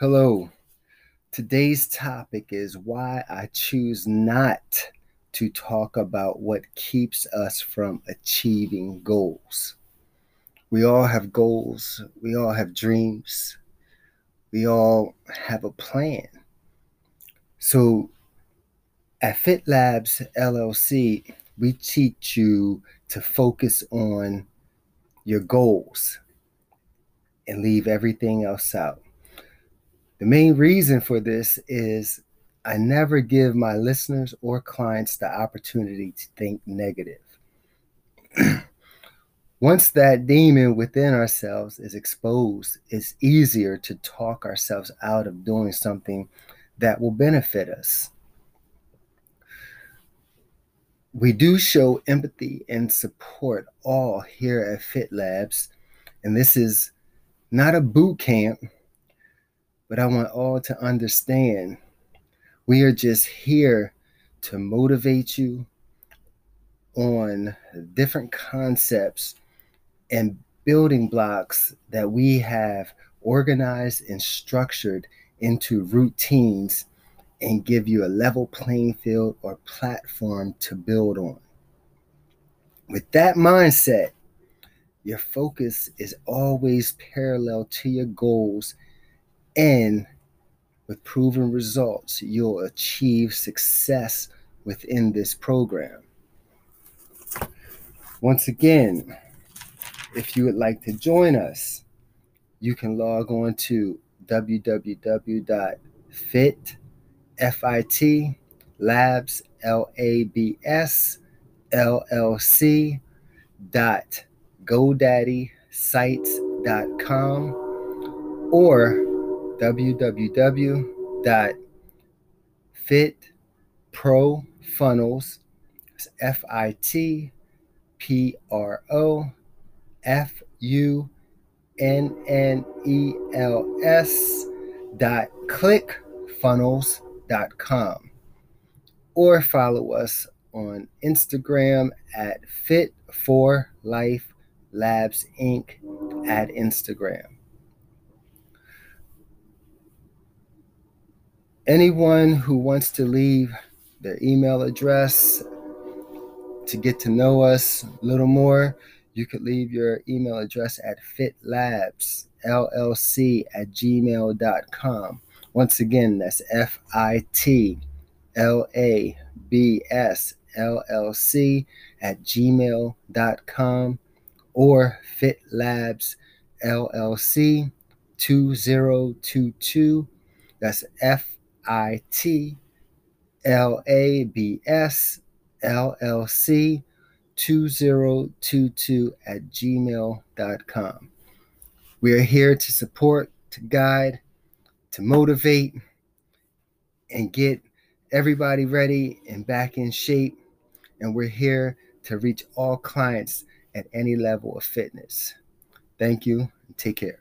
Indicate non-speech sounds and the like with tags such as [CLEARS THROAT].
Hello. Today's topic is why I choose not to talk about what keeps us from achieving goals. We all have goals, we all have dreams, we all have a plan. So at Fit Labs LLC, we teach you to focus on your goals and leave everything else out. The main reason for this is I never give my listeners or clients the opportunity to think negative. [CLEARS THROAT] Once that demon within ourselves is exposed, it's easier to talk ourselves out of doing something that will benefit us. We do show empathy and support all here at Fit Labs, and this is not a boot camp but I want all to understand we are just here to motivate you on different concepts and building blocks that we have organized and structured into routines and give you a level playing field or platform to build on. With that mindset, your focus is always parallel to your goals and with proven results, you'll achieve success within this program. Once again, if you would like to join us, you can log on to www.fit FIT labs L A B S L L C dot GoDaddySites.com or www.fitprofunnels, F I T P R O F U N N E L S dot clickfunnels.com or follow us on Instagram at Fit for Life Labs Inc. at Instagram. Anyone who wants to leave their email address to get to know us a little more, you could leave your email address at fitlabsllc at gmail.com. Once again, that's F I T L A B S L L C at gmail.com or fitlabs LLC 2022. That's F I T L A B S L L C 2022 at gmail.com. We are here to support, to guide, to motivate, and get everybody ready and back in shape. And we're here to reach all clients at any level of fitness. Thank you and take care.